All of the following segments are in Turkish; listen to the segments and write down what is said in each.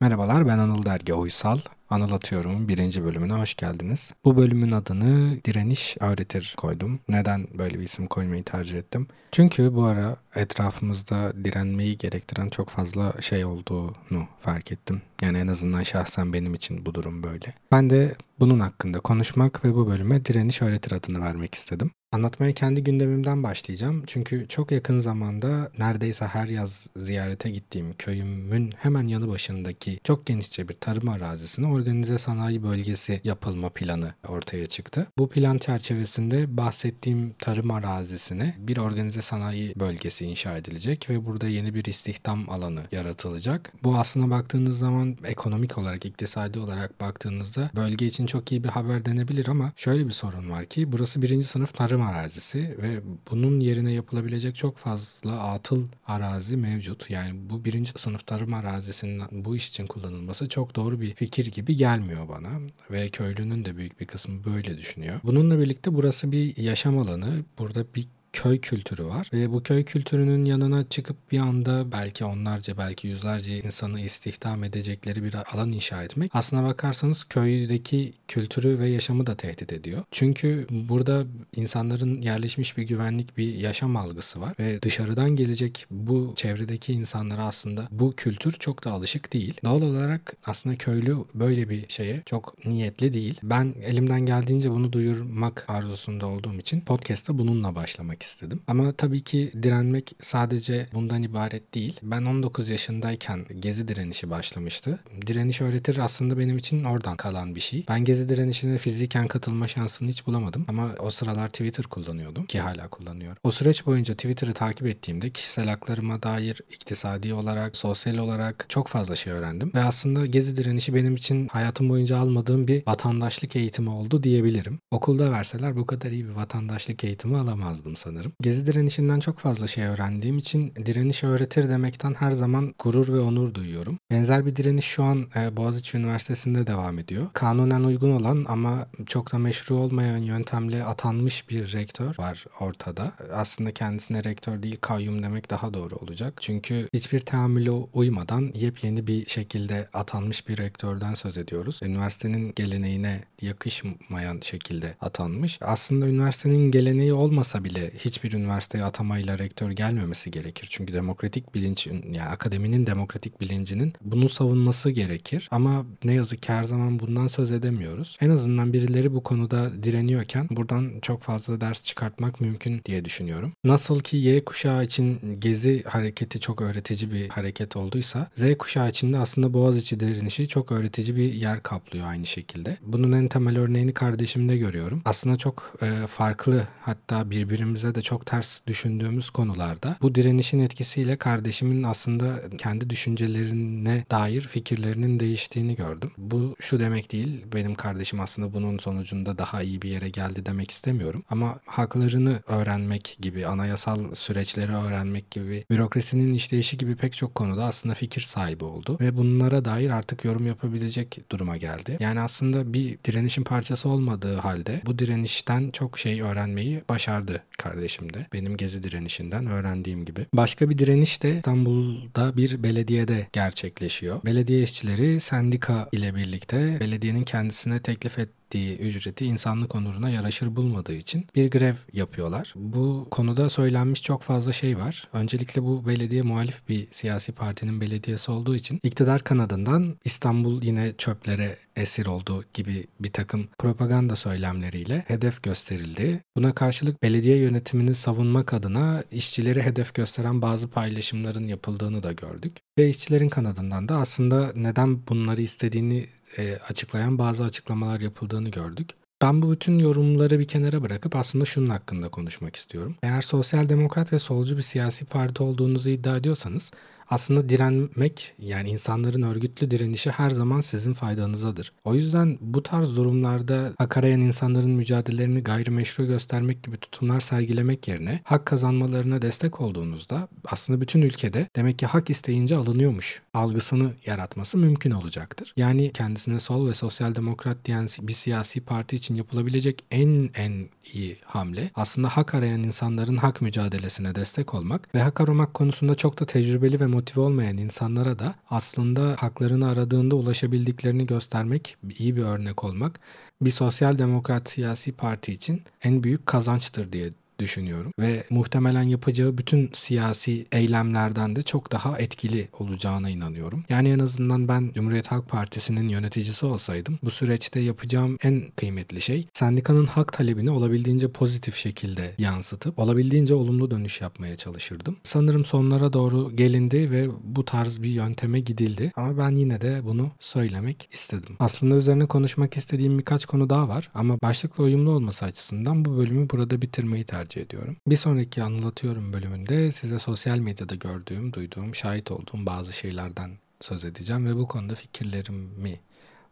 Merhabalar ben Anıl Derge Uysal. Anılatıyorum birinci bölümüne hoş geldiniz. Bu bölümün adını Direniş Öğretir koydum. Neden böyle bir isim koymayı tercih ettim? Çünkü bu ara etrafımızda direnmeyi gerektiren çok fazla şey olduğunu fark ettim. Yani en azından şahsen benim için bu durum böyle. Ben de bunun hakkında konuşmak ve bu bölüme Direniş Öğretir adını vermek istedim. Anlatmaya kendi gündemimden başlayacağım. Çünkü çok yakın zamanda neredeyse her yaz ziyarete gittiğim köyümün hemen yanı başındaki çok genişçe bir tarım arazisine organize sanayi bölgesi yapılma planı ortaya çıktı. Bu plan çerçevesinde bahsettiğim tarım arazisine bir organize sanayi bölgesi inşa edilecek ve burada yeni bir istihdam alanı yaratılacak. Bu aslına baktığınız zaman ekonomik olarak, iktisadi olarak baktığınızda bölge için çok iyi bir haber denebilir ama şöyle bir sorun var ki burası birinci sınıf tarım arazisi ve bunun yerine yapılabilecek çok fazla atıl arazi mevcut. Yani bu birinci sınıf tarım arazisinin bu iş için kullanılması çok doğru bir fikir gibi gelmiyor bana ve köylünün de büyük bir kısmı böyle düşünüyor. Bununla birlikte burası bir yaşam alanı. Burada bir köy kültürü var ve bu köy kültürünün yanına çıkıp bir anda belki onlarca belki yüzlerce insanı istihdam edecekleri bir alan inşa etmek aslına bakarsanız köydeki kültürü ve yaşamı da tehdit ediyor. Çünkü burada insanların yerleşmiş bir güvenlik bir yaşam algısı var ve dışarıdan gelecek bu çevredeki insanlara aslında bu kültür çok da alışık değil. Doğal olarak aslında köylü böyle bir şeye çok niyetli değil. Ben elimden geldiğince bunu duyurmak arzusunda olduğum için podcast'ta bununla başlamak istedim. Ama tabii ki direnmek sadece bundan ibaret değil. Ben 19 yaşındayken gezi direnişi başlamıştı. Direniş öğretir aslında benim için oradan kalan bir şey. Ben gezi direnişine fiziken katılma şansını hiç bulamadım. Ama o sıralar Twitter kullanıyordum ki hala kullanıyorum. O süreç boyunca Twitter'ı takip ettiğimde kişisel haklarıma dair iktisadi olarak, sosyal olarak çok fazla şey öğrendim. Ve aslında gezi direnişi benim için hayatım boyunca almadığım bir vatandaşlık eğitimi oldu diyebilirim. Okulda verseler bu kadar iyi bir vatandaşlık eğitimi alamazdım sanırım. Gezi direnişinden çok fazla şey öğrendiğim için direniş öğretir demekten her zaman gurur ve onur duyuyorum. Benzer bir direniş şu an e, Boğaziçi Üniversitesi'nde devam ediyor. Kanunen uygun olan ama çok da meşru olmayan yöntemle atanmış bir rektör var ortada. Aslında kendisine rektör değil kayyum demek daha doğru olacak. Çünkü hiçbir teamüle uymadan yepyeni bir şekilde atanmış bir rektörden söz ediyoruz. Üniversitenin geleneğine yakışmayan şekilde atanmış. Aslında üniversitenin geleneği olmasa bile hiçbir üniversiteye atamayla rektör gelmemesi gerekir. Çünkü demokratik bilinç yani akademinin demokratik bilincinin bunu savunması gerekir. Ama ne yazık ki her zaman bundan söz edemiyoruz. En azından birileri bu konuda direniyorken buradan çok fazla ders çıkartmak mümkün diye düşünüyorum. Nasıl ki Y kuşağı için gezi hareketi çok öğretici bir hareket olduysa Z kuşağı için de aslında Boğaziçi direnişi çok öğretici bir yer kaplıyor aynı şekilde. Bunun en temel örneğini kardeşimde görüyorum. Aslında çok e, farklı hatta birbirimize de çok ters düşündüğümüz konularda bu direnişin etkisiyle kardeşimin aslında kendi düşüncelerine dair fikirlerinin değiştiğini gördüm. Bu şu demek değil. Benim kardeşim aslında bunun sonucunda daha iyi bir yere geldi demek istemiyorum. Ama haklarını öğrenmek gibi, anayasal süreçleri öğrenmek gibi, bürokrasinin işleyişi gibi pek çok konuda aslında fikir sahibi oldu. Ve bunlara dair artık yorum yapabilecek duruma geldi. Yani aslında bir direnişin parçası olmadığı halde bu direnişten çok şey öğrenmeyi başardı kardeşim de. Benim gezi direnişinden öğrendiğim gibi. Başka bir direniş de İstanbul'da bir belediyede gerçekleşiyor. Belediye işçileri sendika ile birlikte belediyenin kendisine teklif et ettiği ücreti insanlık onuruna yaraşır bulmadığı için bir grev yapıyorlar. Bu konuda söylenmiş çok fazla şey var. Öncelikle bu belediye muhalif bir siyasi partinin belediyesi olduğu için iktidar kanadından İstanbul yine çöplere esir olduğu gibi bir takım propaganda söylemleriyle hedef gösterildi. Buna karşılık belediye yönetimini savunmak adına işçileri hedef gösteren bazı paylaşımların yapıldığını da gördük. Ve işçilerin kanadından da aslında neden bunları istediğini e, açıklayan bazı açıklamalar yapıldığını gördük. Ben bu bütün yorumları bir kenara bırakıp aslında şunun hakkında konuşmak istiyorum. Eğer sosyal demokrat ve solcu bir siyasi parti olduğunuzu iddia ediyorsanız aslında direnmek yani insanların örgütlü direnişi her zaman sizin faydanızadır. O yüzden bu tarz durumlarda hak arayan insanların mücadelelerini gayrimeşru göstermek gibi tutumlar sergilemek yerine hak kazanmalarına destek olduğunuzda aslında bütün ülkede demek ki hak isteyince alınıyormuş algısını yaratması mümkün olacaktır. Yani kendisine sol ve sosyal demokrat diyen bir siyasi parti için yapılabilecek en en iyi hamle aslında hak arayan insanların hak mücadelesine destek olmak ve hak aramak konusunda çok da tecrübeli ve motive olmayan insanlara da aslında haklarını aradığında ulaşabildiklerini göstermek, iyi bir örnek olmak bir sosyal demokrat siyasi parti için en büyük kazançtır diye düşünüyorum ve muhtemelen yapacağı bütün siyasi eylemlerden de çok daha etkili olacağına inanıyorum. Yani en azından ben Cumhuriyet Halk Partisi'nin yöneticisi olsaydım bu süreçte yapacağım en kıymetli şey sendikanın hak talebini olabildiğince pozitif şekilde yansıtıp olabildiğince olumlu dönüş yapmaya çalışırdım. Sanırım sonlara doğru gelindi ve bu tarz bir yönteme gidildi ama ben yine de bunu söylemek istedim. Aslında üzerine konuşmak istediğim birkaç konu daha var ama başlıkla uyumlu olması açısından bu bölümü burada bitirmeyi tercih tercih ediyorum. Bir sonraki anlatıyorum bölümünde size sosyal medyada gördüğüm, duyduğum, şahit olduğum bazı şeylerden söz edeceğim ve bu konuda fikirlerimi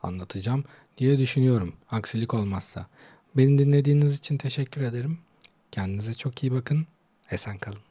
anlatacağım diye düşünüyorum. Aksilik olmazsa. Beni dinlediğiniz için teşekkür ederim. Kendinize çok iyi bakın. Esen kalın.